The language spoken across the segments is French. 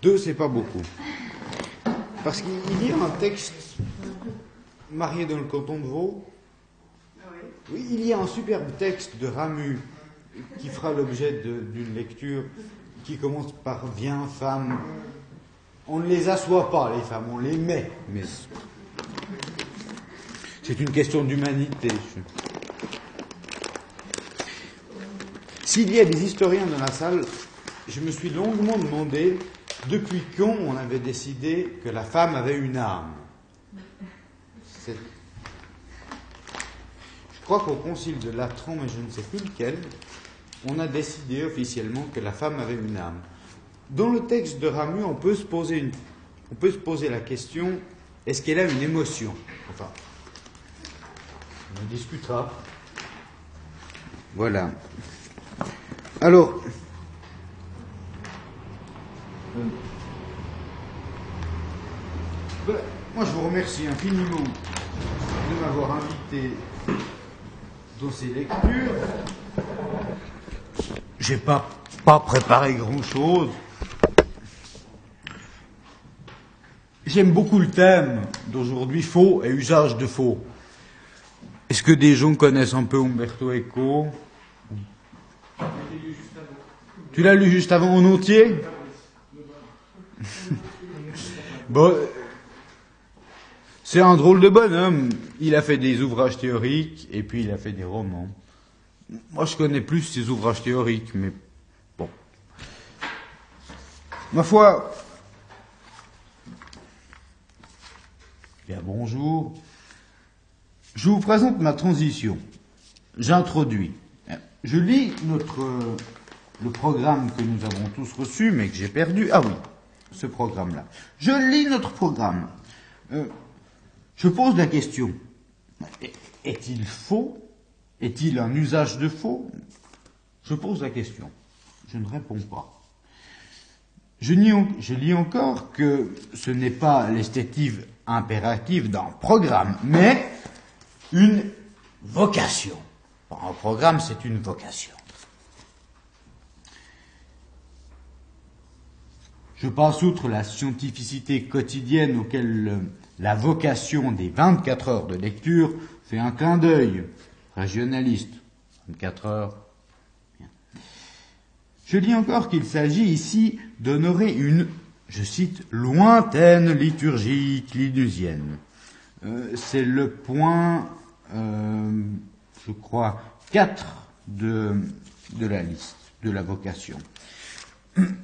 Deux, c'est pas beaucoup. Parce qu'il y a un texte marié dans le canton de Vaud. Oui, il y a un superbe texte de Ramu qui fera l'objet d'une lecture qui commence par Viens, femme. On ne les assoit pas, les femmes, on les met. Mais c'est une question d'humanité. S'il y a des historiens dans la salle, je me suis longuement demandé depuis quand on avait décidé que la femme avait une âme. Je crois qu'au concile de Latran, mais je ne sais plus lequel, on a décidé officiellement que la femme avait une âme. Dans le texte de Ramu, on peut se poser, une, on peut se poser la question est-ce qu'elle a une émotion? Enfin, on discutera. Voilà. Alors, euh, ben, moi je vous remercie infiniment de m'avoir invité dans ces lectures. J'ai pas, pas préparé grand chose. J'aime beaucoup le thème d'aujourd'hui, faux et usage de faux. Est-ce que des gens connaissent un peu Umberto Eco? Tu l'as lu juste avant en entier? Bon, c'est un drôle de bonhomme. Il a fait des ouvrages théoriques et puis il a fait des romans. Moi, je connais plus ses ouvrages théoriques, mais bon. Ma foi, bien bonjour. Je vous présente ma transition. J'introduis. Je lis notre le programme que nous avons tous reçu, mais que j'ai perdu. Ah oui, ce programme-là. Je lis notre programme. Euh, je pose la question. Est-il faux? Est-il un usage de faux? Je pose la question. Je ne réponds pas. Je, lis encore que ce n'est pas l'esthétive impérative d'un programme, mais une vocation. Un programme, c'est une vocation. Je passe outre la scientificité quotidienne auquel la vocation des 24 heures de lecture fait un clin d'œil régionaliste. 24 heures. Je dis encore qu'il s'agit ici d'honorer une, je cite, lointaine liturgie clinusienne. Euh, c'est le point, euh, je crois, 4 de, de la liste, de la vocation.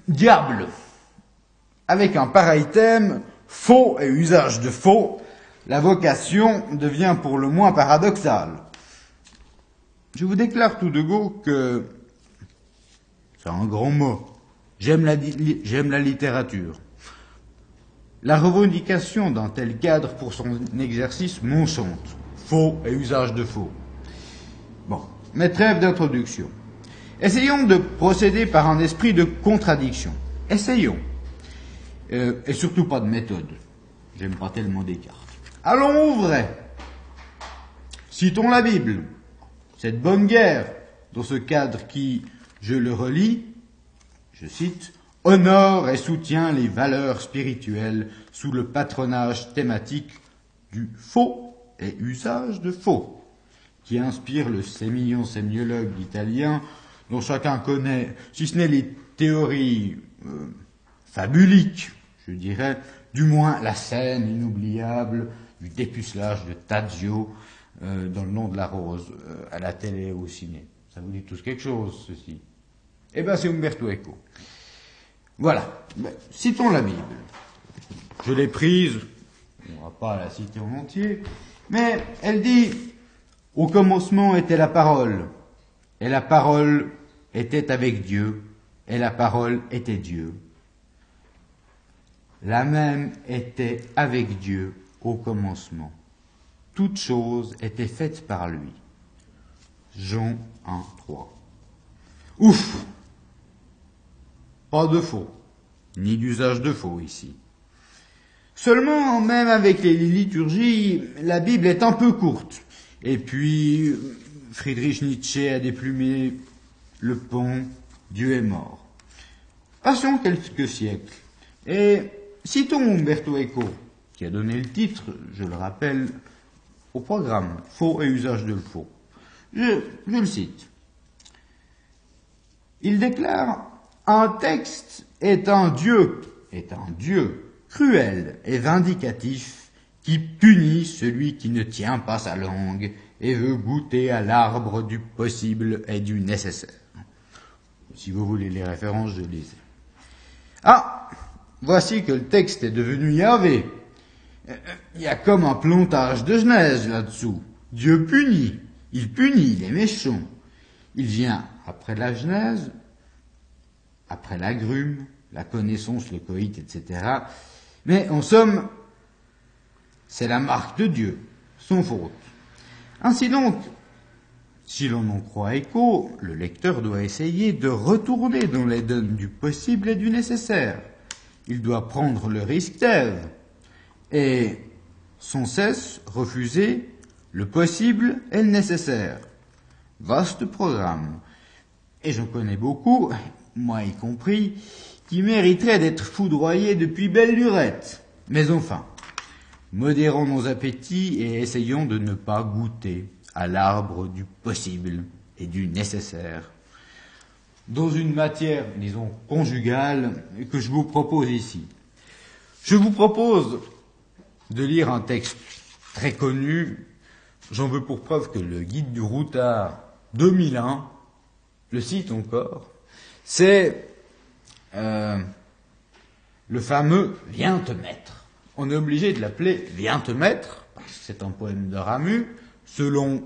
Diable Avec un pareil thème, faux et usage de faux, la vocation devient pour le moins paradoxale. Je vous déclare tout de go que c'est un grand mot. J'aime la, littérature. La revendication d'un tel cadre pour son exercice m'enchante. Faux et usage de faux. Bon, mes trêves d'introduction. Essayons de procéder par un esprit de contradiction. Essayons. Euh, et surtout pas de méthode. J'aime pas tellement des cartes. Allons au vrai. Citons la Bible cette bonne guerre, dans ce cadre qui, je le relis, je cite, honore et soutient les valeurs spirituelles sous le patronage thématique du faux et usage de faux, qui inspire le sémillon sémiologue italien dont chacun connaît, si ce n'est les théories euh, fabuliques, je dirais, du moins la scène inoubliable du dépucelage de Tadzio euh, dans le nom de la rose, euh, à la télé ou au ciné. Ça vous dit tous quelque chose, ceci? Eh bien, c'est Umberto Eco. Voilà. Ben, citons la Bible. Je l'ai prise, on ne va pas la citer en entier, mais elle dit, au commencement était la parole, et la parole était avec Dieu, et la parole était Dieu. La même était avec Dieu au commencement toute chose était faite par lui. Jean 1, 3. Ouf Pas de faux, ni d'usage de faux ici. Seulement, même avec les liturgies, la Bible est un peu courte. Et puis, Friedrich Nietzsche a déplumé le pont, Dieu est mort. Passons quelques siècles. Et citons Umberto Eco, qui a donné le titre, je le rappelle, au programme Faux et usage de le faux. Je, le cite. Il déclare Un texte est un Dieu, est un Dieu cruel et vindicatif qui punit celui qui ne tient pas sa langue et veut goûter à l'arbre du possible et du nécessaire. Si vous voulez les références, je les ai. Ah, voici que le texte est devenu Yahvé. Il y a comme un plantage de Genèse là-dessous. Dieu punit, il punit les méchants. Il vient après la Genèse, après la grume, la connaissance, le coït, etc. Mais en somme, c'est la marque de Dieu, son faute. Ainsi donc, si l'on en croit Écho, le lecteur doit essayer de retourner dans les donnes du possible et du nécessaire. Il doit prendre le risque d'Ève et sans cesse refuser le possible et le nécessaire. Vaste programme. Et j'en connais beaucoup, moi y compris, qui mériteraient d'être foudroyés depuis belle lurette. Mais enfin, modérons nos appétits et essayons de ne pas goûter à l'arbre du possible et du nécessaire. Dans une matière, disons, conjugale, que je vous propose ici. Je vous propose de lire un texte très connu. J'en veux pour preuve que le guide du routard 2001 le cite encore. C'est euh, le fameux Viens te mettre. On est obligé de l'appeler Viens te mettre, parce que c'est un poème de Ramu. Selon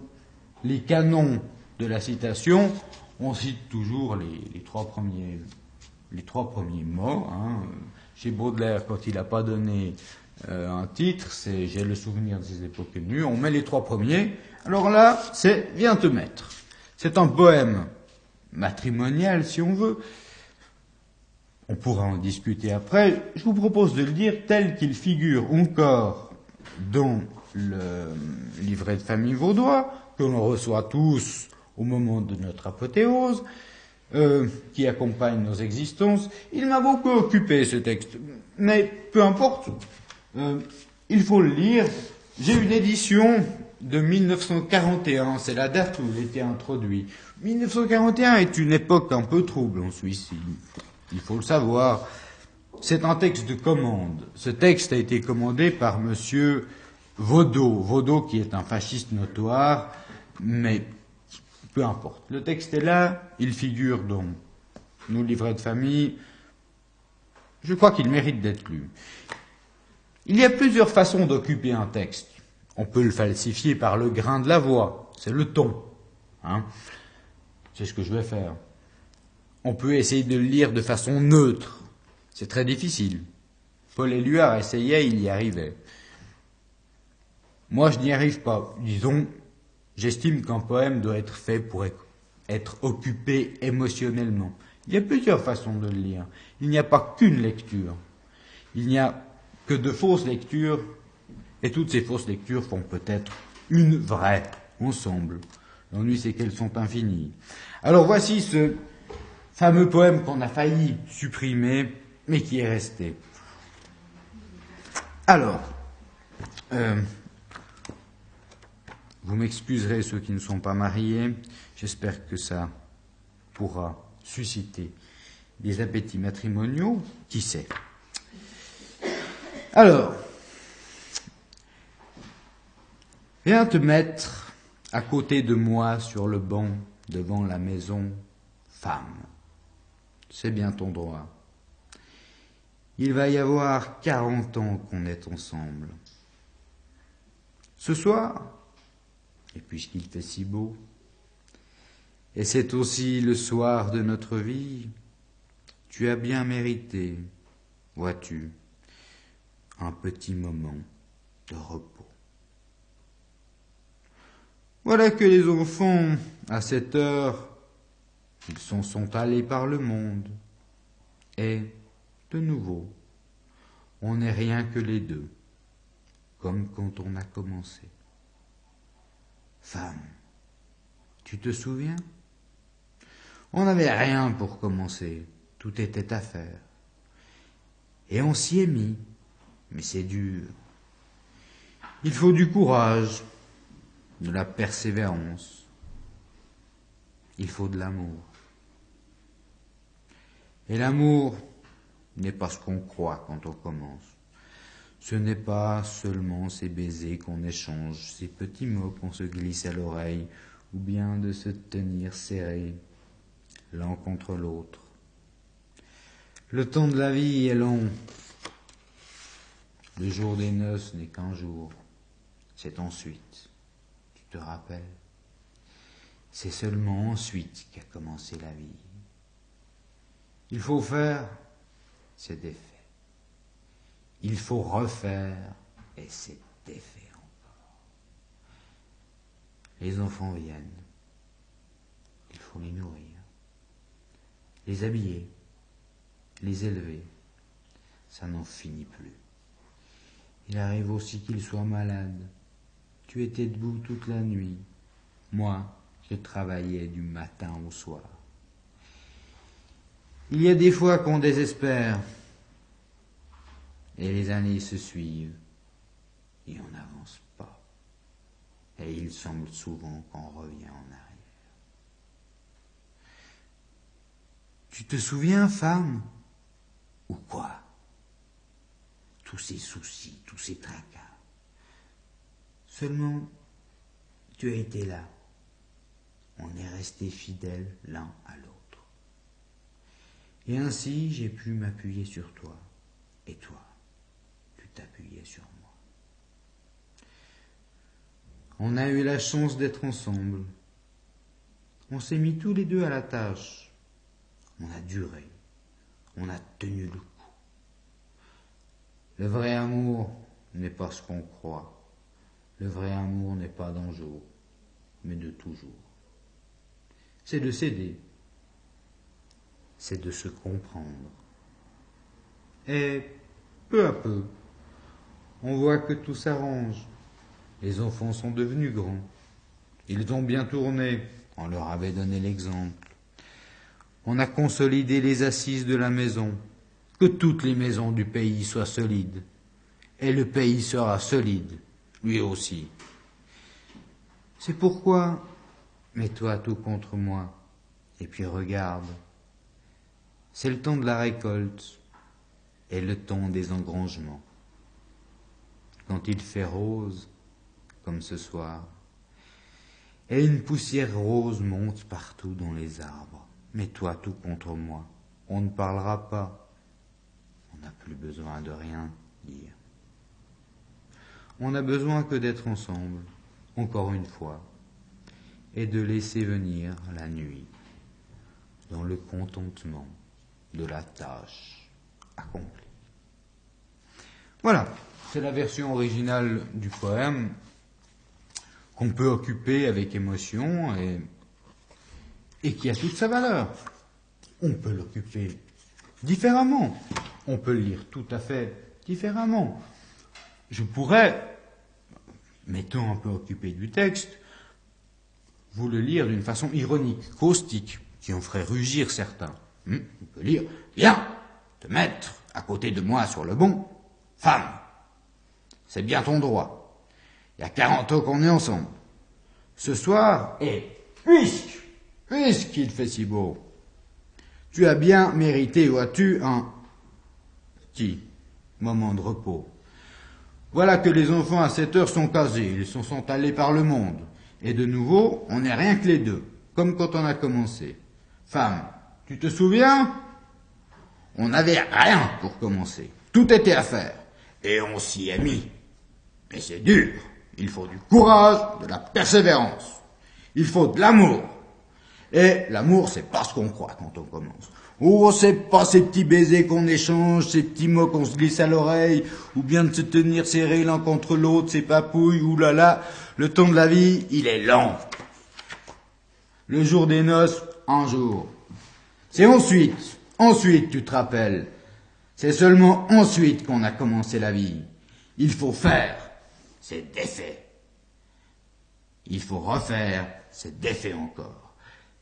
les canons de la citation, on cite toujours les, trois premiers les trois premiers mots. Hein. Chez Baudelaire, quand il n'a pas donné euh, un titre, c'est J'ai le souvenir de ces époques nues, on met les trois premiers. Alors là, c'est Viens te mettre. C'est un poème matrimonial, si on veut, on pourra en discuter après. Je vous propose de le dire tel qu'il figure encore dans le livret de famille vaudois, que l'on reçoit tous au moment de notre apothéose, euh, qui accompagne nos existences. Il m'a beaucoup occupé ce texte, mais peu importe, euh, il faut le lire. J'ai une édition de 1941, c'est la date où il était introduit. 1941 est une époque un peu trouble en Suisse il faut le savoir. C'est un texte de commande. Ce texte a été commandé par monsieur Vaudot. Vaudot qui est un fasciste notoire, mais peu importe. Le texte est là, il figure dans nos livrets de famille. Je crois qu'il mérite d'être lu. Il y a plusieurs façons d'occuper un texte. On peut le falsifier par le grain de la voix, c'est le ton. Hein c'est ce que je vais faire on peut essayer de le lire de façon neutre. C'est très difficile. Paul Éluard essayait, il y arrivait. Moi, je n'y arrive pas. Disons, j'estime qu'un poème doit être fait pour être occupé émotionnellement. Il y a plusieurs façons de le lire. Il n'y a pas qu'une lecture. Il n'y a que de fausses lectures, et toutes ces fausses lectures font peut-être une vraie ensemble. L'ennui, c'est qu'elles sont infinies. Alors voici ce fameux poème qu'on a failli supprimer, mais qui est resté. Alors, euh, vous m'excuserez ceux qui ne sont pas mariés, j'espère que ça pourra susciter des appétits matrimoniaux, qui sait? Alors, viens te mettre à côté de moi sur le banc devant la maison, femme c'est bien ton droit. Il va y avoir quarante ans qu'on est ensemble. Ce soir, et puisqu'il fait si beau, et c'est aussi le soir de notre vie, tu as bien mérité, vois-tu, un petit moment de repos. Voilà que les enfants, à cette heure, ils s'en sont allés par le monde. Et, de nouveau, on n'est rien que les deux, comme quand on a commencé. Femme, tu te souviens? On n'avait rien pour commencer, tout était à faire. Et on s'y est mis, mais c'est dur. Il faut du courage, de la persévérance. Il faut de l'amour. Et l'amour n'est pas ce qu'on croit quand on commence. Ce n'est pas seulement ces baisers qu'on échange, ces petits mots qu'on se glisse à l'oreille, ou bien de se tenir serrés l'un contre l'autre. Le temps de la vie est long. Le jour des noces n'est qu'un jour. C'est ensuite. Tu te rappelles? C'est seulement ensuite qu'a commencé la vie. Il faut faire, c'est défait. Il faut refaire, et c'est défait encore. Les enfants viennent. Il faut les nourrir, les habiller, les élever. Ça n'en finit plus. Il arrive aussi qu'ils soient malades. Tu étais debout toute la nuit. Moi, je travaillais du matin au soir. Il y a des fois qu'on désespère, et les années se suivent, et on n'avance pas. Et il semble souvent qu'on revient en arrière. Tu te souviens, femme? Ou quoi? Tous ces soucis, tous ces tracas. Seulement, tu as été là. On est resté fidèles l'un à l'autre. Et ainsi, j'ai pu m'appuyer sur toi. Et toi, t'appuyais sur moi. On a eu la chance d'être ensemble. On s'est mis tous les deux à la tâche. On a duré. On a tenu le coup. Le vrai amour n'est pas ce qu'on croit. Le vrai amour n'est pas d'un jour, mais de toujours. C'est de céder c'est de se comprendre. Et peu à peu, on voit que tout s'arrange. Les enfants sont devenus grands. Ils ont bien tourné, on leur avait donné l'exemple. On a consolidé les assises de la maison, que toutes les maisons du pays soient solides. Et le pays sera solide, lui aussi. C'est pourquoi, mets-toi tout contre moi, et puis regarde, c'est le temps de la récolte et le temps des engrangements. Quand il fait rose, comme ce soir, et une poussière rose monte partout dans les arbres. Mets-toi tout contre moi, on ne parlera pas. On n'a plus besoin de rien dire. On n'a besoin que d'être ensemble, encore une fois, et de laisser venir la nuit dans le contentement de la tâche accomplie. Voilà, c'est la version originale du poème qu'on peut occuper avec émotion et, et qui a toute sa valeur. On peut l'occuper différemment, on peut le lire tout à fait différemment. Je pourrais, mettons un peu occupé du texte, vous le lire d'une façon ironique, caustique, qui en ferait rugir certains. Hmm, on peut lire Viens te mettre à côté de moi sur le bon, femme. C'est bien ton droit. Il y a quarante ans qu'on est ensemble. Ce soir, et puisque, puisqu'il fait si beau, tu as bien mérité, vois-tu, un petit moment de repos. Voilà que les enfants à cette heure sont casés, ils sont, sont allés par le monde. Et de nouveau, on n'est rien que les deux, comme quand on a commencé. Femme, tu te souviens? On n'avait rien pour commencer. Tout était à faire. Et on s'y est mis. Mais c'est dur. Il faut du courage, de la persévérance. Il faut de l'amour. Et l'amour, c'est pas ce qu'on croit quand on commence. Oh, c'est pas ces petits baisers qu'on échange, ces petits mots qu'on se glisse à l'oreille, ou bien de se tenir serrés l'un contre l'autre, ces papouilles, oulala. Le temps de la vie, il est lent. Le jour des noces, un jour. C'est ensuite, ensuite, tu te rappelles, c'est seulement ensuite qu'on a commencé la vie. Il faut faire, c'est défait. Il faut refaire, c'est défait encore.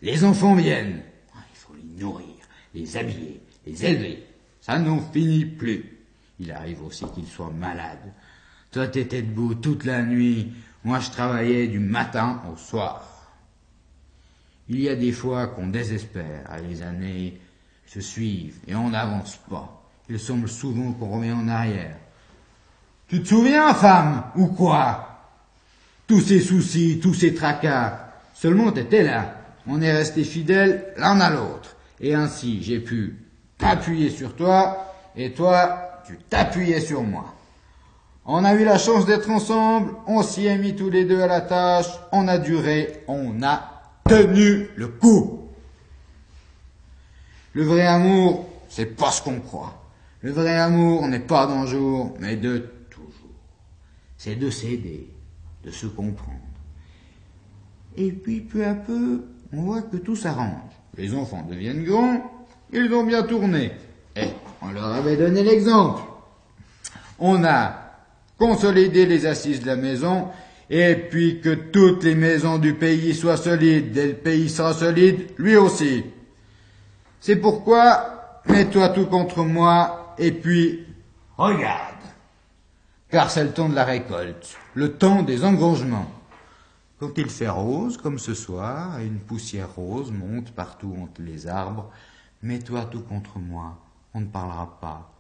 Les enfants viennent, ah, il faut les nourrir, les habiller, les élever. Ça n'en finit plus. Il arrive aussi qu'il soit malade. Toi, t'étais debout toute la nuit. Moi, je travaillais du matin au soir. Il y a des fois qu'on désespère. Les années se suivent et on n'avance pas. Il semble souvent qu'on revient en arrière. Tu te souviens, femme, ou quoi? Tous ces soucis, tous ces tracas. Seulement t'étais là. On est resté fidèles l'un à l'autre. Et ainsi, j'ai pu t'appuyer sur toi, et toi, tu t'appuyais sur moi. On a eu la chance d'être ensemble, on s'y est mis tous les deux à la tâche, on a duré, on a tenu le coup. Le vrai amour, c'est pas ce qu'on croit. Le vrai amour n'est pas d'un jour, mais de. C'est de s'aider, de se comprendre. Et puis peu à peu, on voit que tout s'arrange. Les enfants deviennent grands, ils ont bien tourné. Et on leur avait donné l'exemple. On a consolidé les assises de la maison, et puis que toutes les maisons du pays soient solides, et le pays sera solide, lui aussi. C'est pourquoi, mets-toi tout contre moi, et puis, regarde. Car c'est le temps de la récolte, le temps des engrangements. Quand il fait rose, comme ce soir, et une poussière rose monte partout entre les arbres, mets-toi tout contre moi, on ne parlera pas.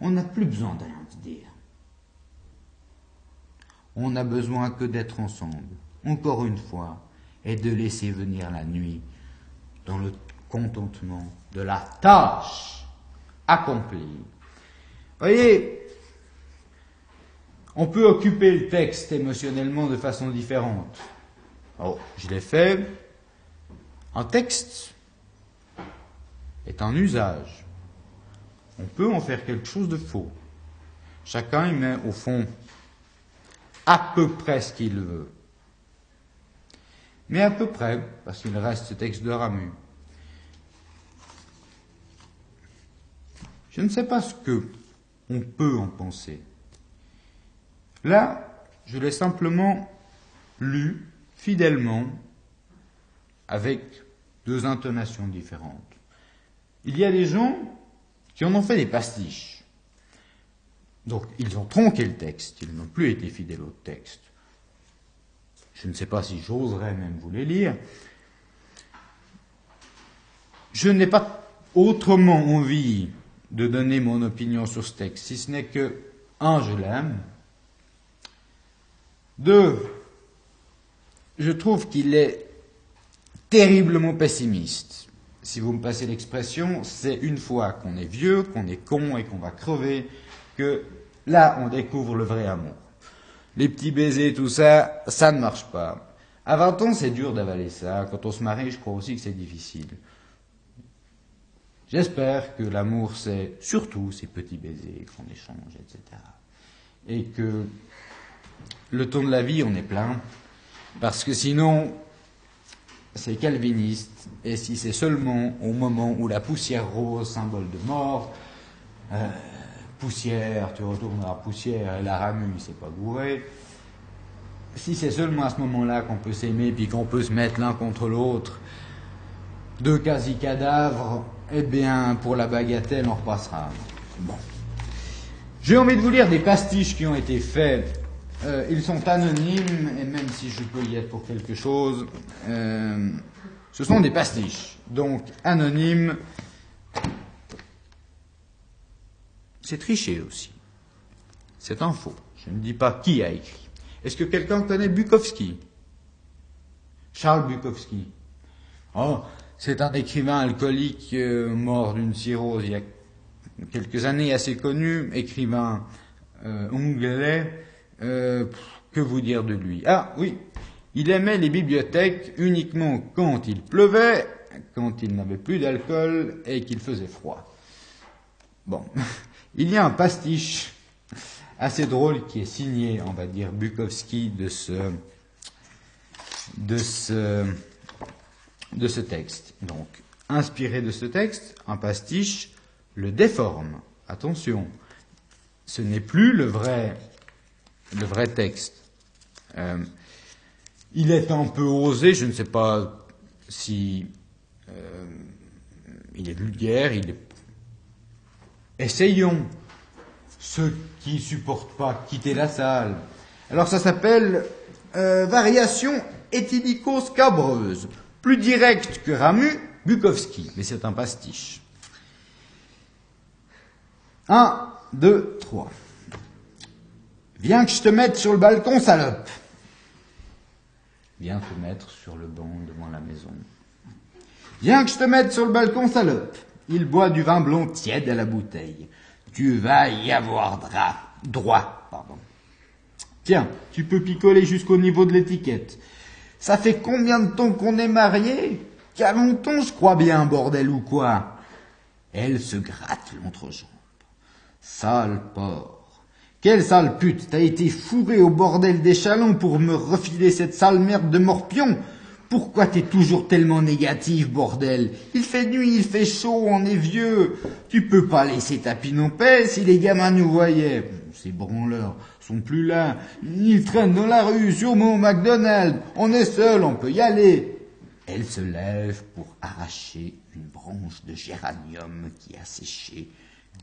On n'a plus besoin de rien te dire. On n'a besoin que d'être ensemble, encore une fois, et de laisser venir la nuit dans le contentement de la tâche accomplie. Voyez, on peut occuper le texte émotionnellement de façon différente. Oh, je l'ai fait. Un texte est un usage. On peut en faire quelque chose de faux. Chacun y met au fond à peu près ce qu'il veut. Mais à peu près, parce qu'il reste ce texte de Ramu. Je ne sais pas ce que on peut en penser. Là, je l'ai simplement lu fidèlement avec deux intonations différentes. Il y a des gens qui en ont fait des pastiches. Donc, ils ont tronqué le texte, ils n'ont plus été fidèles au texte. Je ne sais pas si j'oserais même vous les lire. Je n'ai pas autrement envie de donner mon opinion sur ce texte, si ce n'est que, un, je l'aime, deux, je trouve qu'il est terriblement pessimiste. Si vous me passez l'expression, c'est une fois qu'on est vieux, qu'on est con et qu'on va crever, que là, on découvre le vrai amour. Les petits baisers, tout ça, ça ne marche pas. À 20 ans, c'est dur d'avaler ça. Quand on se marie, je crois aussi que c'est difficile. J'espère que l'amour, c'est surtout ces petits baisers qu'on échange, etc. Et que le ton de la vie, on est plein. Parce que sinon, c'est calviniste. Et si c'est seulement au moment où la poussière rose, symbole de mort, euh, poussière, tu retourneras poussière, et la ramue, c'est pas bourré. Si c'est seulement à ce moment-là qu'on peut s'aimer, puis qu'on peut se mettre l'un contre l'autre, deux quasi-cadavres, eh bien, pour la bagatelle, on repassera. Bon. J'ai envie de vous lire des pastiches qui ont été faits euh, ils sont anonymes, et même si je peux y être pour quelque chose, euh, ce sont des pastiches. Donc, anonymes, c'est tricher aussi. C'est un faux. Je ne dis pas qui a écrit. Est-ce que quelqu'un connaît Bukowski? Charles Bukowski. Oh, c'est un écrivain alcoolique euh, mort d'une cirrhose il y a quelques années, assez connu, écrivain anglais euh, que vous dire de lui? Ah oui, il aimait les bibliothèques uniquement quand il pleuvait, quand il n'avait plus d'alcool et qu'il faisait froid. Bon, il y a un pastiche assez drôle qui est signé, on va dire, Bukowski de ce, de ce, de ce texte. Donc, inspiré de ce texte, un pastiche le déforme. Attention, ce n'est plus le vrai le vrai texte. Euh, il est un peu osé, je ne sais pas si euh, il est vulgaire, il est... Essayons, ceux qui supportent pas quitter la salle. Alors ça s'appelle euh, variation éthylico-scabreuse, plus directe que Ramu, Bukowski, mais c'est un pastiche. 1, 2, 3. Viens que je te mette sur le balcon, salope. Viens te mettre sur le banc devant la maison. Viens que je te mette sur le balcon, salope. Il boit du vin blond tiède à la bouteille. Tu vas y avoir droit, pardon. Tiens, tu peux picoler jusqu'au niveau de l'étiquette. Ça fait combien de temps qu'on est mariés? Quarante je crois bien, bordel ou quoi Elle se gratte l'entrejambe. Sale porc. Quelle sale pute T'as été fourré au bordel des chalons pour me refiler cette sale merde de morpion pourquoi t'es toujours tellement négatif, bordel? Il fait nuit, il fait chaud, on est vieux. Tu peux pas laisser ta en paix si les gamins nous voyaient. Ces branleurs sont plus là. Ils traînent dans la rue, sûrement au McDonald's. On est seul, on peut y aller. Elle se lève pour arracher une branche de géranium qui a séché,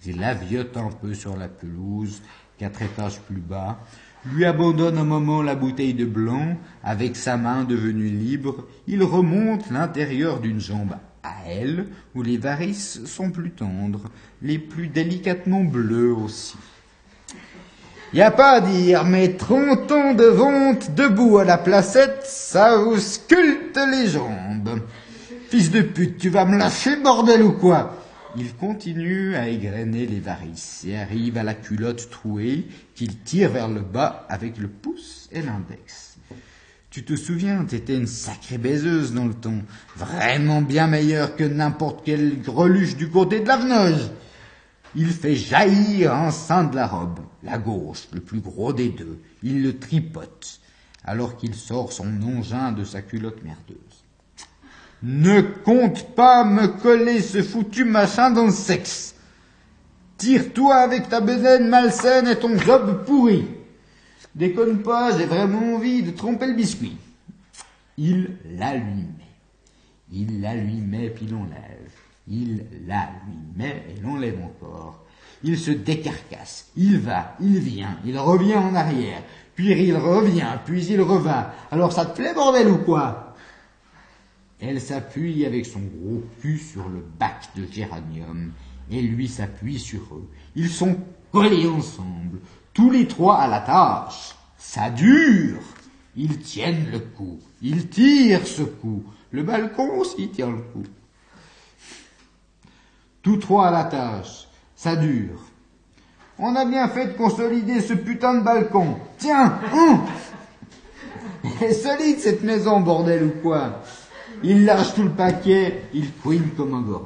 glaviote un peu sur la pelouse, quatre étages plus bas, lui abandonne un moment la bouteille de blanc, avec sa main devenue libre, il remonte l'intérieur d'une jambe à elle, où les varices sont plus tendres, les plus délicatement bleues aussi. Y a pas à dire, mais trente ans de vente debout à la placette, ça vous sculpte les jambes. Fils de pute, tu vas me lâcher, bordel ou quoi? Il continue à égrener les varices et arrive à la culotte trouée qu'il tire vers le bas avec le pouce et l'index. Tu te souviens, t'étais une sacrée baiseuse dans le ton, vraiment bien meilleure que n'importe quelle greluche du côté de la venoge. Il fait jaillir un sein de la robe, la gauche, le plus gros des deux. Il le tripote, alors qu'il sort son engin de sa culotte merdeuse. Ne compte pas me coller ce foutu machin dans le sexe. Tire-toi avec ta besaine malsaine et ton job pourri. Déconne pas, j'ai vraiment envie de tromper le biscuit. Il la lui. Il la puis l'enlève. Il la lui met et l'enlève encore. Il se décarcasse. Il va, il vient, il revient en arrière. Puis il revient, puis il revint. Alors ça te plaît bordel ou quoi? Elle s'appuie avec son gros cul sur le bac de géranium, et lui s'appuie sur eux. Ils sont collés ensemble, tous les trois à la tâche. Ça dure. Ils tiennent le coup. Ils tirent ce coup. Le balcon aussi tient le coup. Tous trois à la tâche. Ça dure. On a bien fait de consolider ce putain de balcon. Tiens, hum Elle est solide cette maison, bordel ou quoi? Il lâche tout le paquet, il couine comme un gorille.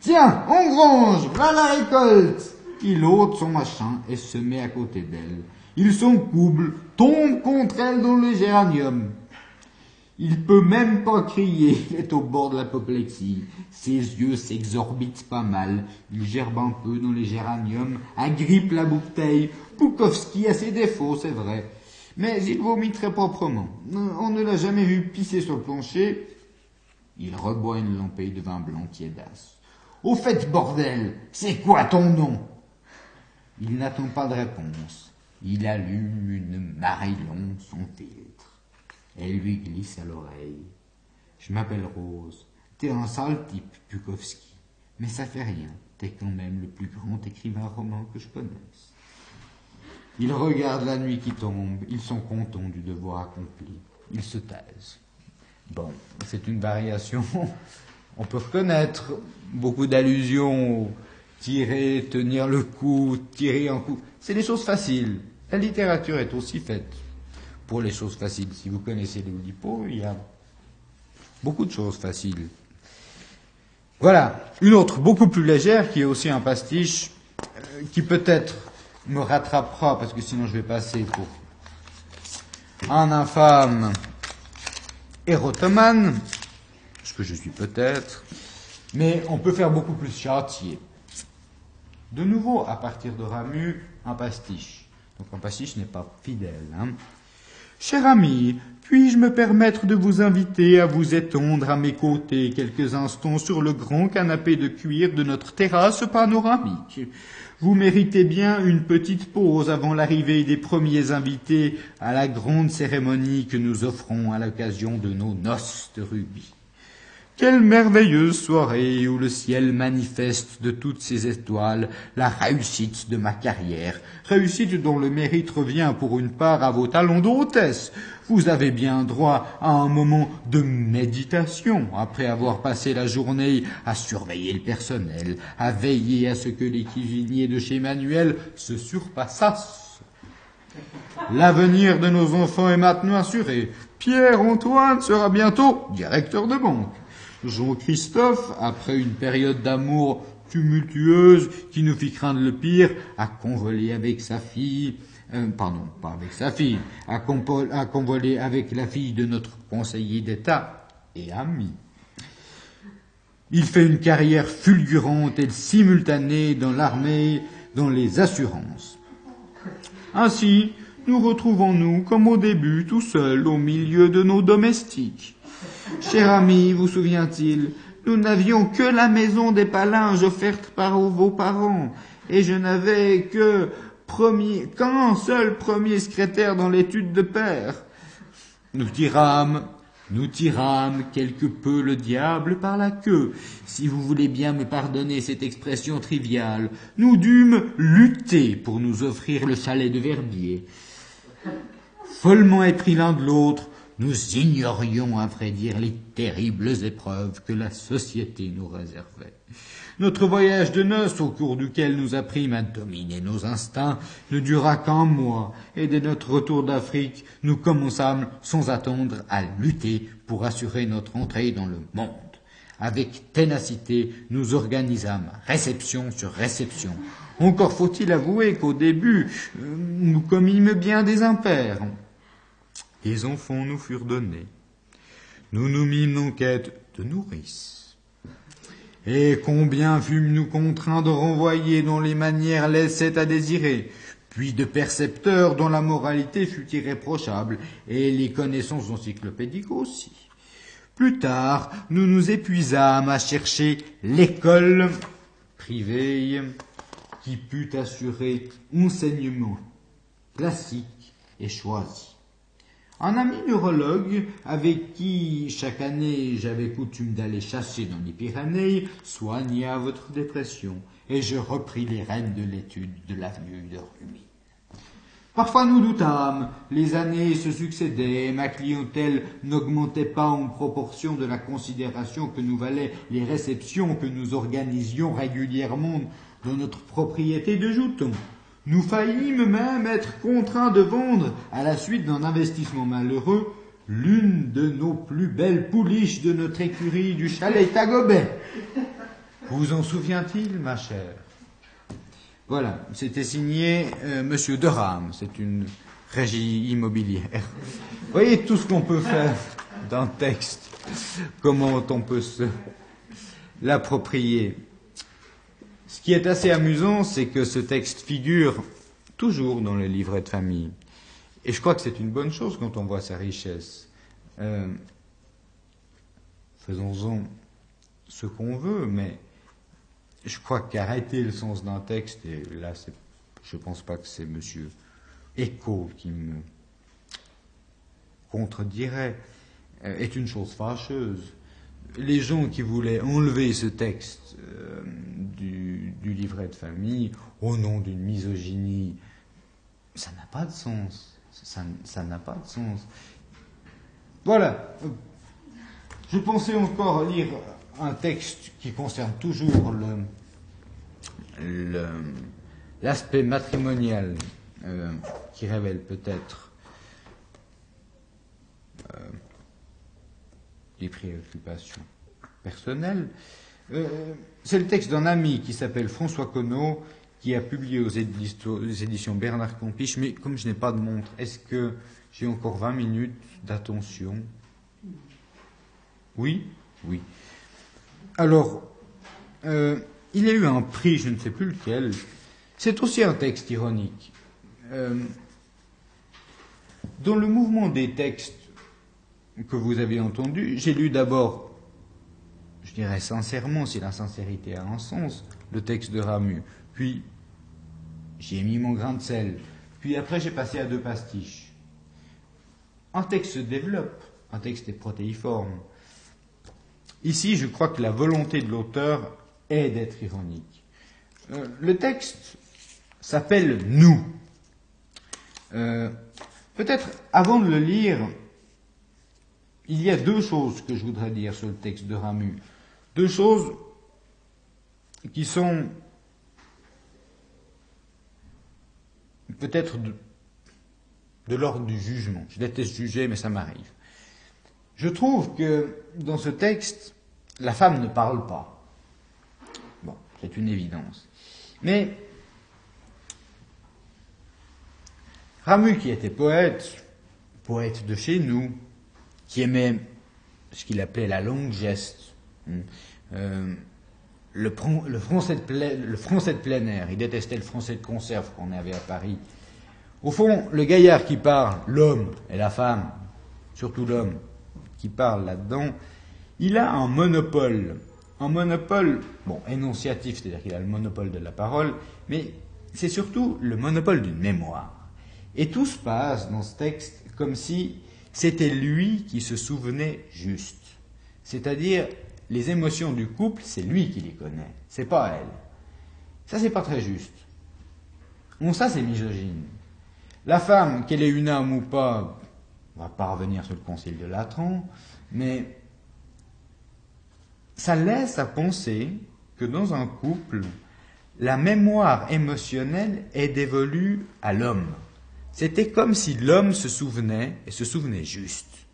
Tiens, on grange, voilà la récolte. Il ôte son machin et se met à côté d'elle. Il s'en couple, tombe contre elle dans le géranium. Il peut même pas crier, il est au bord de l'apoplexie. Ses yeux s'exorbitent pas mal. Il gerbe un peu dans les géraniums, agrippe la bouteille. Pukowski a ses défauts, c'est vrai mais il vomit très proprement. On ne l'a jamais vu pisser sur le plancher. Il reboit une lampée de vin blanc tiédasse. Au fait, bordel, c'est quoi ton nom? Il n'attend pas de réponse. Il allume une Marillon son filtre. Elle lui glisse à l'oreille. Je m'appelle Rose. T'es un sale type, Pukowski. Mais ça fait rien. T'es quand même le plus grand écrivain roman que je connaisse. Ils regardent la nuit qui tombe, ils sont contents du devoir accompli, ils se taisent. Bon, c'est une variation. On peut reconnaître beaucoup d'allusions, tirer, tenir le coup, tirer un coup. C'est des choses faciles. La littérature est aussi faite pour les choses faciles. Si vous connaissez les Oulipo, il y a beaucoup de choses faciles. Voilà, une autre beaucoup plus légère qui est aussi un pastiche, euh, qui peut être me rattrapera, parce que sinon je vais passer pour un infâme érotomane, ce que je suis peut-être, mais on peut faire beaucoup plus châtier. De nouveau, à partir de Ramu, un pastiche. Donc un pastiche n'est pas fidèle. Hein. Cher ami, puis-je me permettre de vous inviter à vous étendre à mes côtés quelques instants sur le grand canapé de cuir de notre terrasse panoramique? Vous méritez bien une petite pause avant l'arrivée des premiers invités à la grande cérémonie que nous offrons à l'occasion de nos noces de rubis. Quelle merveilleuse soirée où le ciel manifeste de toutes ses étoiles la réussite de ma carrière, réussite dont le mérite revient pour une part à vos talons d'hôtesse. Vous avez bien droit à un moment de méditation après avoir passé la journée à surveiller le personnel, à veiller à ce que les cuisiniers de chez Manuel se surpassassent. L'avenir de nos enfants est maintenant assuré. Pierre-Antoine sera bientôt directeur de banque. Jean-Christophe, après une période d'amour tumultueuse qui nous fit craindre le pire, a convolé avec sa fille, euh, pardon, pas avec sa fille, a, convolé avec la fille de notre conseiller d'État et ami. Il fait une carrière fulgurante et simultanée dans l'armée, dans les assurances. Ainsi, nous retrouvons-nous comme au début, tout seuls, au milieu de nos domestiques. Cher ami, vous souvient-il, nous n'avions que la maison des palinges offerte par vos parents, et je n'avais que premier, qu'un seul premier secrétaire dans l'étude de père. Nous tirâmes, nous tirâmes quelque peu le diable par la queue, si vous voulez bien me pardonner cette expression triviale. Nous dûmes lutter pour nous offrir le chalet de Verbier. Follement épris l'un de l'autre, nous ignorions, à vrai dire, les terribles épreuves que la société nous réservait. Notre voyage de noces, au cours duquel nous apprîmes à dominer nos instincts, ne dura qu'un mois, et dès notre retour d'Afrique, nous commençâmes sans attendre à lutter pour assurer notre entrée dans le monde. Avec ténacité, nous organisâmes réception sur réception. Encore faut-il avouer qu'au début, euh, nous commîmes bien des impairs. Les enfants nous furent donnés. Nous nous mîmes en quête de nourrices. Et combien fûmes-nous contraints de renvoyer dont les manières laissaient à désirer, puis de percepteurs dont la moralité fut irréprochable, et les connaissances encyclopédiques aussi. Plus tard, nous nous épuisâmes à chercher l'école privée qui put assurer enseignement classique et choisi. Un ami neurologue, avec qui chaque année j'avais coutume d'aller chasser dans les Pyrénées, soigna votre dépression, et je repris les rênes de l'étude de l'avenue de Rumi. Parfois nous doutâmes, les années se succédaient, ma clientèle n'augmentait pas en proportion de la considération que nous valaient les réceptions que nous organisions régulièrement dans notre propriété de Jouton. Nous faillîmes même être contraints de vendre, à la suite d'un investissement malheureux, l'une de nos plus belles pouliches de notre écurie du chalet Tagobet. Vous en souvient-il, ma chère? Voilà, c'était signé euh, Monsieur c'est une régie immobilière. Voyez tout ce qu'on peut faire d'un texte, comment on peut se l'approprier. Ce qui est assez amusant, c'est que ce texte figure toujours dans le livret de famille. Et je crois que c'est une bonne chose quand on voit sa richesse. Euh, faisons-en ce qu'on veut, mais je crois qu'arrêter le sens d'un texte, et là, je ne pense pas que c'est Monsieur Echo qui me contredirait, euh, est une chose fâcheuse les gens qui voulaient enlever ce texte euh, du, livret de famille au nom d'une misogynie, ça n'a pas de sens. Ça n'a pas de sens. Voilà. Je pensais encore lire un texte qui concerne toujours l'aspect matrimonial euh, qui révèle peut-être euh, les préoccupations personnelles. Euh, c'est le texte d'un ami qui s'appelle François Conneau, qui a publié aux éditions Bernard Compiche, mais comme je n'ai pas de montre, est-ce que j'ai encore 20 minutes d'attention? Oui? Oui. Alors, euh, il y a eu un prix, je ne sais plus lequel. C'est aussi un texte ironique. Euh, Dans le mouvement des textes que vous avez entendus, j'ai lu d'abord, dirais sincèrement, si la sincérité a un sens, le texte de Ramu, puis j'ai mis mon grain de sel, puis après j'ai passé à deux pastiches. Un texte se développe, un texte est protéiforme. Ici, je crois que la volonté de l'auteur est d'être ironique. Euh, le texte s'appelle Nous. Euh, peut-être avant de le lire, il y a deux choses que je voudrais dire sur le texte de Ramu. Deux choses qui sont peut-être de, l'ordre du jugement. Je déteste juger, mais ça m'arrive. Je trouve que dans ce texte, la femme ne parle pas. Bon, c'est une évidence. Mais Ramu, qui était poète, poète de chez nous, qui aimait ce qu'il appelait la longue geste, euh, le, français de plein, le français de plein air, il détestait le français de conserve qu'on avait à Paris. Au fond, le gaillard qui parle, l'homme et la femme, surtout l'homme qui parle là-dedans, il a un monopole. Un monopole, bon, énonciatif, c'est-à-dire qu'il a le monopole de la parole, mais c'est surtout le monopole d'une mémoire. Et tout se passe dans ce texte comme si c'était lui qui se souvenait juste. C'est-à-dire, les émotions du couple, c'est lui qui les connaît, c'est pas elle. Ça, c'est pas très juste. Bon, ça, c'est misogyne. La femme, qu'elle ait une âme ou pas, on va pas revenir sur le concile de Latran, mais ça laisse à penser que dans un couple, la mémoire émotionnelle est dévolue à l'homme. C'était comme si l'homme se souvenait, et se souvenait juste.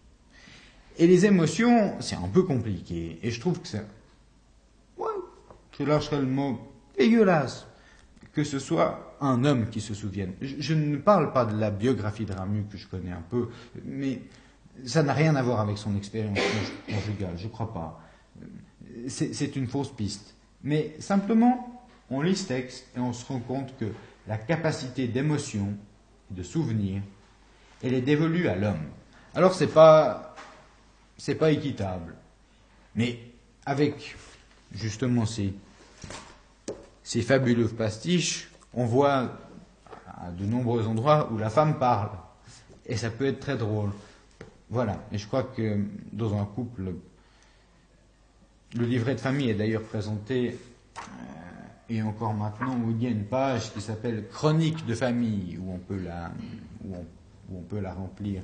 Et les émotions, c'est un peu compliqué. Et je trouve que c'est... Ouais, je lâcherai le mot dégueulasse. Que ce soit un homme qui se souvienne. Je, ne parle pas de la biographie de Ramu que je connais un peu, mais ça n'a rien à voir avec son expérience conjugale, je crois pas. C'est une fausse piste. Mais simplement, on lit ce texte et on se rend compte que la capacité d'émotion de souvenirs, elle est dévolue à l'homme. Alors c'est pas, c'est pas équitable. Mais avec justement ces, ces fabuleux pastiches, on voit à de nombreux endroits où la femme parle. Et ça peut être très drôle. Voilà. Et je crois que dans un couple, le livret de famille est d'ailleurs présenté euh, et encore maintenant où il y a une page qui s'appelle Chronique de famille où on peut la, où on, peut la remplir.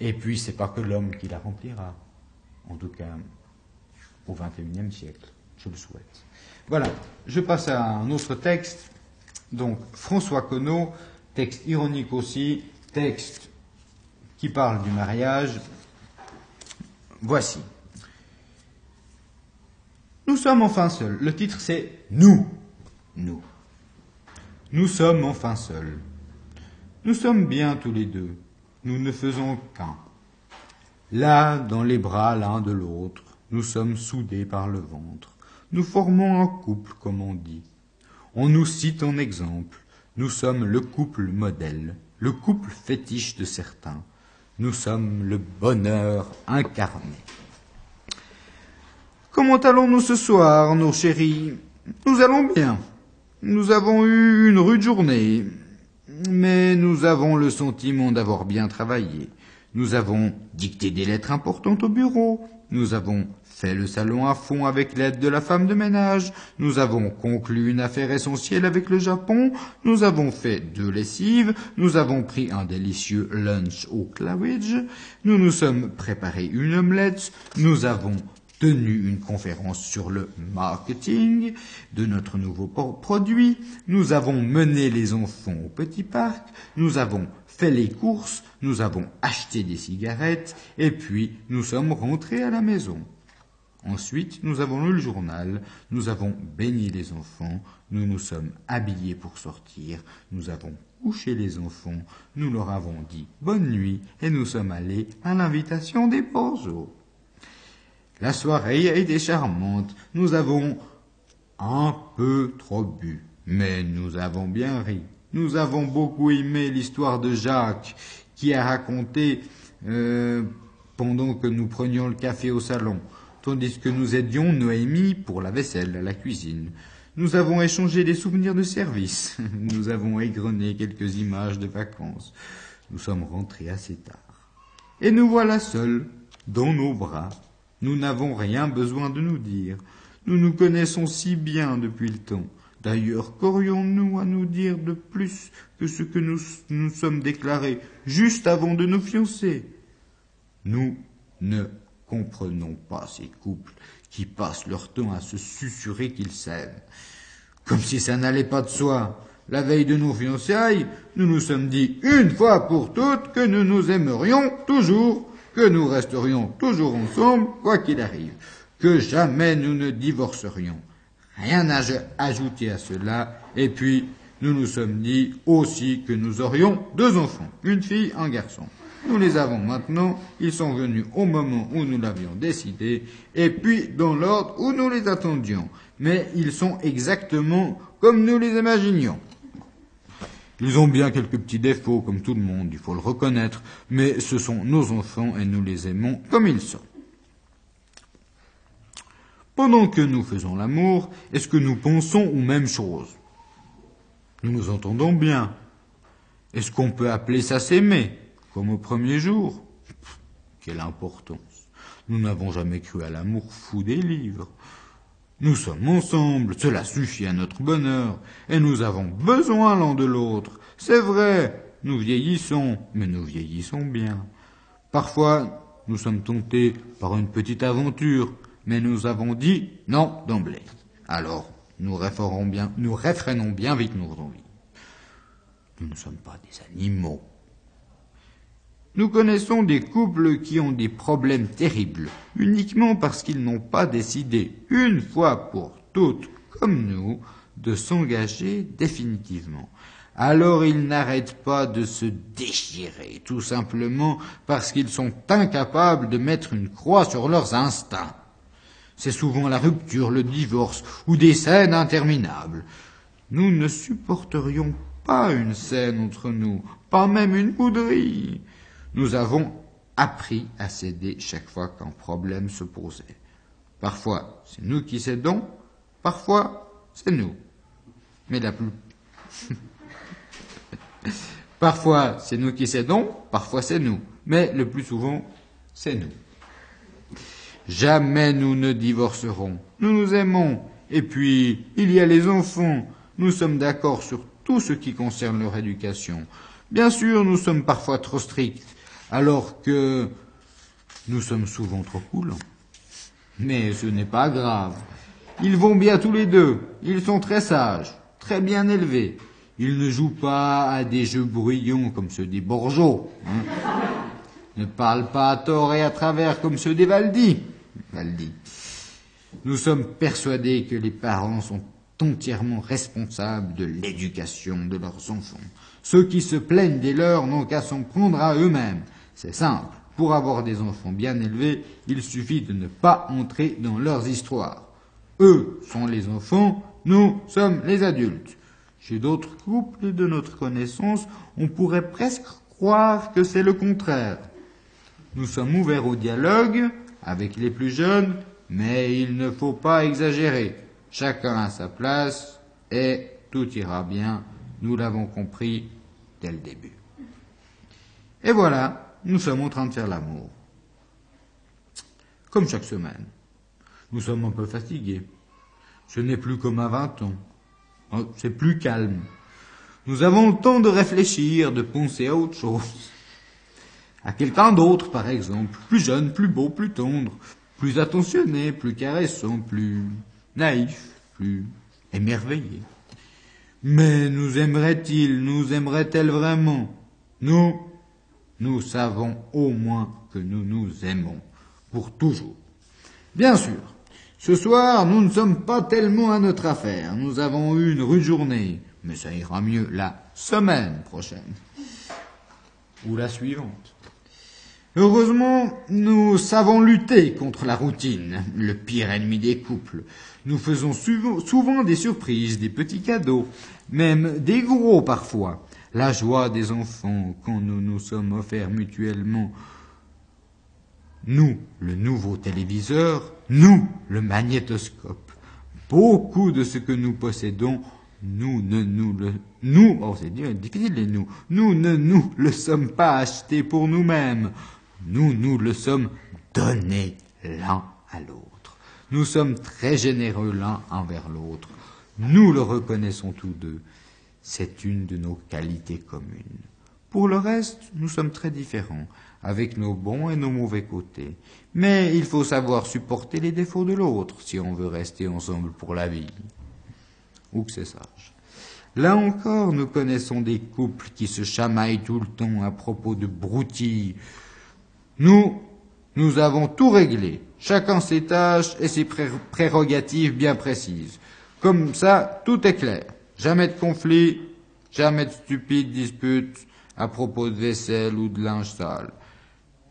Et puis c'est pas que l'homme qui la remplira, en tout cas au XXIe siècle, je le souhaite. Voilà, je passe à un autre texte. Donc François Conneau, texte ironique aussi, texte qui parle du mariage. Voici. Nous sommes enfin seuls. Le titre c'est Nous. Nous. Nous sommes enfin seuls. Nous sommes bien tous les deux. Nous ne faisons qu'un. Là, dans les bras l'un de l'autre, nous sommes soudés par le ventre. Nous formons un couple, comme on dit. On nous cite en exemple. Nous sommes le couple modèle, le couple fétiche de certains. Nous sommes le bonheur incarné. Comment allons-nous ce soir, nos chéris? Nous allons bien. Nous avons eu une rude journée, mais nous avons le sentiment d'avoir bien travaillé. Nous avons dicté des lettres importantes au bureau. Nous avons fait le salon à fond avec l'aide de la femme de ménage. Nous avons conclu une affaire essentielle avec le Japon. Nous avons fait deux lessives. Nous avons pris un délicieux lunch au Claridge. Nous nous sommes préparé une omelette. Nous avons tenu une conférence sur le marketing de notre nouveau produit, nous avons mené les enfants au petit parc, nous avons fait les courses, nous avons acheté des cigarettes, et puis nous sommes rentrés à la maison. Ensuite, nous avons lu le journal, nous avons baigné les enfants, nous nous sommes habillés pour sortir, nous avons couché les enfants, nous leur avons dit bonne nuit, et nous sommes allés à l'invitation des Borzo. La soirée a été charmante. Nous avons un peu trop bu, mais nous avons bien ri. Nous avons beaucoup aimé l'histoire de Jacques, qui a raconté euh, pendant que nous prenions le café au salon, tandis que nous aidions Noémie pour la vaisselle à la cuisine. Nous avons échangé des souvenirs de service. Nous avons égrené quelques images de vacances. Nous sommes rentrés assez tard. Et nous voilà seuls, dans nos bras. Nous n'avons rien besoin de nous dire. Nous nous connaissons si bien depuis le temps. D'ailleurs, qu'aurions-nous à nous dire de plus que ce que nous nous sommes déclarés juste avant de nous fiancer? Nous ne comprenons pas ces couples qui passent leur temps à se susurrer qu'ils s'aiment. Comme si ça n'allait pas de soi. La veille de nos fiançailles, nous nous sommes dit une fois pour toutes que nous nous aimerions toujours, que nous resterions toujours ensemble, quoi qu'il arrive, que jamais nous ne divorcerions. Rien à ajouter à cela, et puis nous nous sommes dit aussi que nous aurions deux enfants, une fille, un garçon. Nous les avons maintenant, ils sont venus au moment où nous l'avions décidé, et puis dans l'ordre où nous les attendions, mais ils sont exactement comme nous les imaginions. Ils ont bien quelques petits défauts, comme tout le monde, il faut le reconnaître, mais ce sont nos enfants et nous les aimons comme ils sont. Pendant que nous faisons l'amour, est-ce que nous pensons aux mêmes choses? Nous nous entendons bien. Est-ce qu'on peut appeler ça s'aimer comme au premier jour? Quelle importance. Nous n'avons jamais cru à l'amour fou des livres. Nous sommes ensemble, cela suffit à notre bonheur, et nous avons besoin l'un de l'autre. C'est vrai, nous vieillissons, mais nous vieillissons bien. Parfois, nous sommes tentés par une petite aventure, mais nous avons dit non d'emblée. Alors, nous référons bien, nous réfrénons bien vite nos envies. Nous ne sommes pas des animaux. Nous connaissons des couples qui ont des problèmes terribles, uniquement parce qu'ils n'ont pas décidé, une fois pour toutes, comme nous, de s'engager définitivement. Alors ils n'arrêtent pas de se déchirer, tout simplement parce qu'ils sont incapables de mettre une croix sur leurs instincts. C'est souvent la rupture, le divorce ou des scènes interminables. Nous ne supporterions pas une scène entre nous, pas même une bouderie. Nous avons appris à céder chaque fois qu'un problème se posait. Parfois, c'est nous qui cédons, parfois, c'est nous. Mais la plus... parfois, c'est nous qui cédons, parfois, c'est nous. Mais le plus souvent, c'est nous. Jamais nous ne divorcerons. Nous nous aimons. Et puis, il y a les enfants. Nous sommes d'accord sur tout ce qui concerne leur éducation. Bien sûr, nous sommes parfois trop stricts alors que nous sommes souvent trop cool. Mais ce n'est pas grave. Ils vont bien tous les deux. Ils sont très sages, très bien élevés. Ils ne jouent pas à des jeux bruyants comme ceux des Borgeaux. Hein. ne parlent pas à tort et à travers comme ceux des Valdi. Valdi. Nous sommes persuadés que les parents sont entièrement responsables de l'éducation de leurs enfants. Ceux qui se plaignent des leurs n'ont qu'à s'en prendre à eux-mêmes. C'est simple. Pour avoir des enfants bien élevés, il suffit de ne pas entrer dans leurs histoires. Eux sont les enfants, nous sommes les adultes. Chez d'autres couples de notre connaissance, on pourrait presque croire que c'est le contraire. Nous sommes ouverts au dialogue avec les plus jeunes, mais il ne faut pas exagérer. Chacun a sa place et tout ira bien. Nous l'avons compris dès le début. Et voilà, nous sommes en train de faire l'amour. Comme chaque semaine. Nous sommes un peu fatigués. Ce n'est plus comme à 20 ans. Oh, c'est plus calme. Nous avons le temps de réfléchir, de penser à autre chose. À quelqu'un d'autre, par exemple, plus jeune, plus beau, plus tendre, plus attentionné, plus caressant, plus naïf, plus émerveillé. Mais nous aimerait-il, nous aimerait-elle vraiment? Nous, nous savons au moins que nous nous aimons pour toujours. Bien sûr, ce soir, nous ne sommes pas tellement à notre affaire. Nous avons eu une rude journée, mais ça ira mieux la semaine prochaine ou la suivante. Heureusement, nous savons lutter contre la routine, le pire ennemi des couples. Nous faisons souvent des surprises, des petits cadeaux, même des gros parfois. La joie des enfants quand nous nous sommes offerts mutuellement nous, le nouveau téléviseur, nous, le magnétoscope. Beaucoup de ce que nous possédons, nous ne nous le, nous, oh nous, nous ne nous le sommes pas achetés pour nous-mêmes. Nous nous le sommes donnés l'un à l'autre. Nous sommes très généreux l'un envers l'autre. Nous le reconnaissons tous deux. C'est une de nos qualités communes. Pour le reste, nous sommes très différents, avec nos bons et nos mauvais côtés. Mais il faut savoir supporter les défauts de l'autre si on veut rester ensemble pour la vie. Ou que c'est sage. Là encore, nous connaissons des couples qui se chamaillent tout le temps à propos de broutilles. Nous, nous avons tout réglé, chacun ses tâches et ses prérogatives bien précises. Comme ça, tout est clair. Jamais de conflit, jamais de stupides disputes à propos de vaisselle ou de linge sale.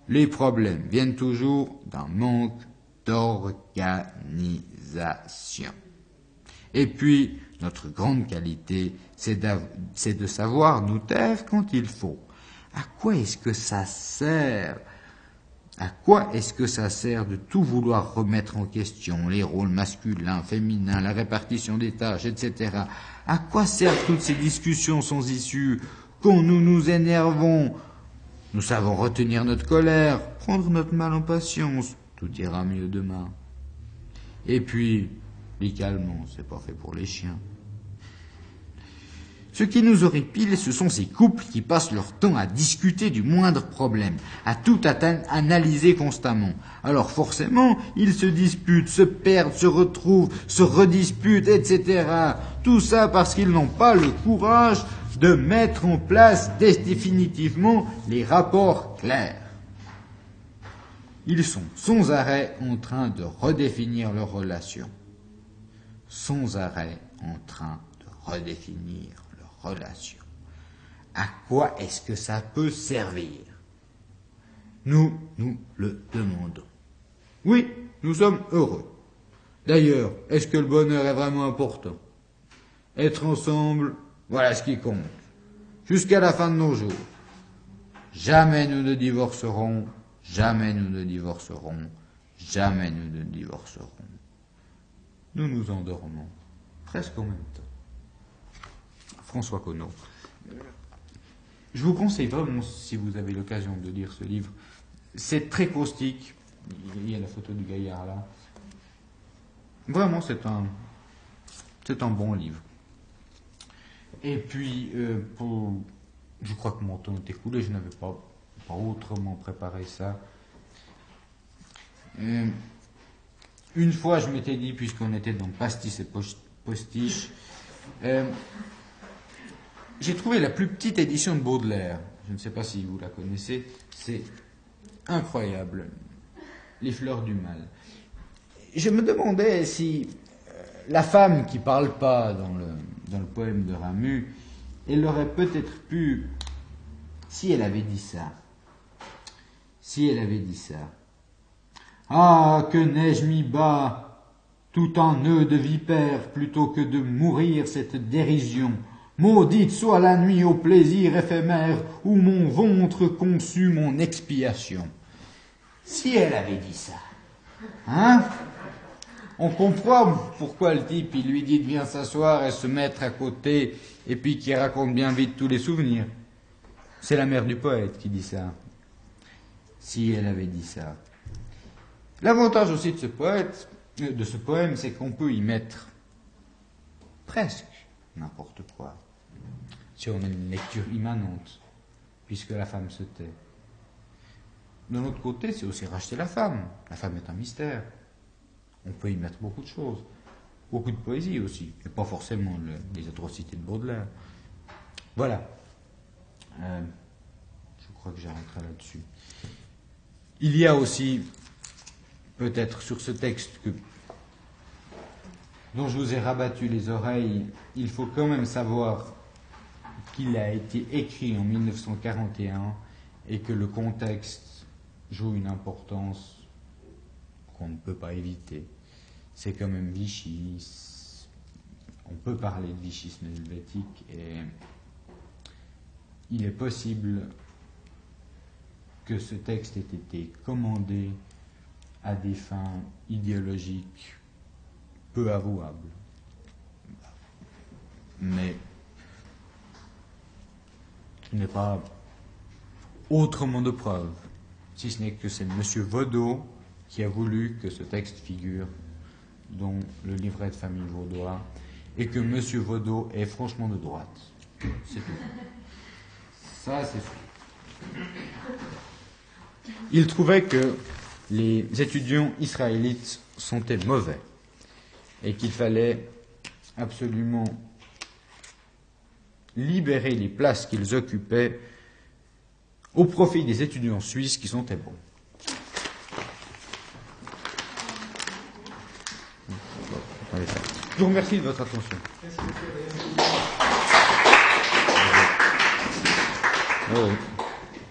Les problèmes viennent toujours d'un manque d'organisation. Et puis, notre grande qualité, c'est de savoir nous taire quand il faut. À quoi est-ce que ça sert? À quoi est-ce que ça sert de tout vouloir remettre en question, les rôles masculins, féminins, la répartition des tâches, etc. À quoi servent toutes ces discussions sans issue Quand nous nous énervons, nous savons retenir notre colère, prendre notre mal en patience, tout ira mieux demain. Et puis, les c'est pas fait pour les chiens. Ce qui nous horripile, ce sont ces couples qui passent leur temps à discuter du moindre problème, à tout analyser constamment. Alors forcément, ils se disputent, se perdent, se retrouvent, se redisputent, etc. Tout ça parce qu'ils n'ont pas le courage de mettre en place définitivement les rapports clairs. Ils sont sans arrêt en train de redéfinir leurs relations. Sans arrêt en train de redéfinir relation. À quoi est-ce que ça peut servir? Nous nous le demandons. Oui, nous sommes heureux. D'ailleurs, est-ce que le bonheur est vraiment important? Être ensemble, voilà ce qui compte. Jusqu'à la fin de nos jours. Jamais nous ne divorcerons, jamais nous ne divorcerons, jamais nous ne divorcerons. Nous nous endormons, presque en même temps. François Conneau. Je vous conseille vraiment, si vous avez l'occasion de lire ce livre, c'est très caustique. Il y a la photo du gaillard là. Vraiment, c'est un, bon livre. Et puis, euh, je crois que mon temps est écoulé, je n'avais pas, autrement préparé ça. Euh, une fois, je m'étais dit, puisqu'on était dans pastis et postiche, euh, j'ai trouvé la plus petite édition de Baudelaire. Je ne sais pas si vous la connaissez. C'est incroyable. Les fleurs du mal. Je me demandais si euh, la femme qui parle pas dans le, dans le poème de Ramu, elle aurait peut-être pu, si elle avait dit ça, si elle avait dit ça. Ah, que n'ai-je mis bas, tout en nœud de vipère, plutôt que de mourir cette dérision Maudite soit la nuit au plaisir éphémère où mon ventre conçut mon expiation. Si elle avait dit ça, hein? On comprend pourquoi le type, il lui dit de bien s'asseoir et se mettre à côté et puis qui raconte bien vite tous les souvenirs. C'est la mère du poète qui dit ça. Si elle avait dit ça. L'avantage aussi de ce poète, de ce poème, c'est qu'on peut y mettre presque n'importe quoi si on a une lecture immanente, puisque la femme se tait. De l'autre côté, c'est aussi racheter la femme. La femme est un mystère. On peut y mettre beaucoup de choses. Beaucoup de poésie aussi, et pas forcément les atrocités de Baudelaire. Voilà. Euh, je crois que j'arrêterai là-dessus. Il y a aussi, peut-être sur ce texte dont je vous ai rabattu les oreilles, il faut quand même savoir qu'il a été écrit en 1941 et que le contexte joue une importance qu'on ne peut pas éviter. C'est quand même Vichy. On peut parler de vichisme helvétique et il est possible que ce texte ait été commandé à des fins idéologiques peu avouables. Mais il n'est pas autrement de preuve, si ce n'est que c'est M. Vaudot qui a voulu que ce texte figure dans le livret de famille vaudois et que M. Vaudot est franchement de droite. C'est tout. Ça, c'est sûr. Il trouvait que les étudiants israélites sont mauvais et qu'il fallait absolument libérer les places qu'ils occupaient au profit des étudiants suisses qui sont bons. Je vous remercie de votre attention. Merci.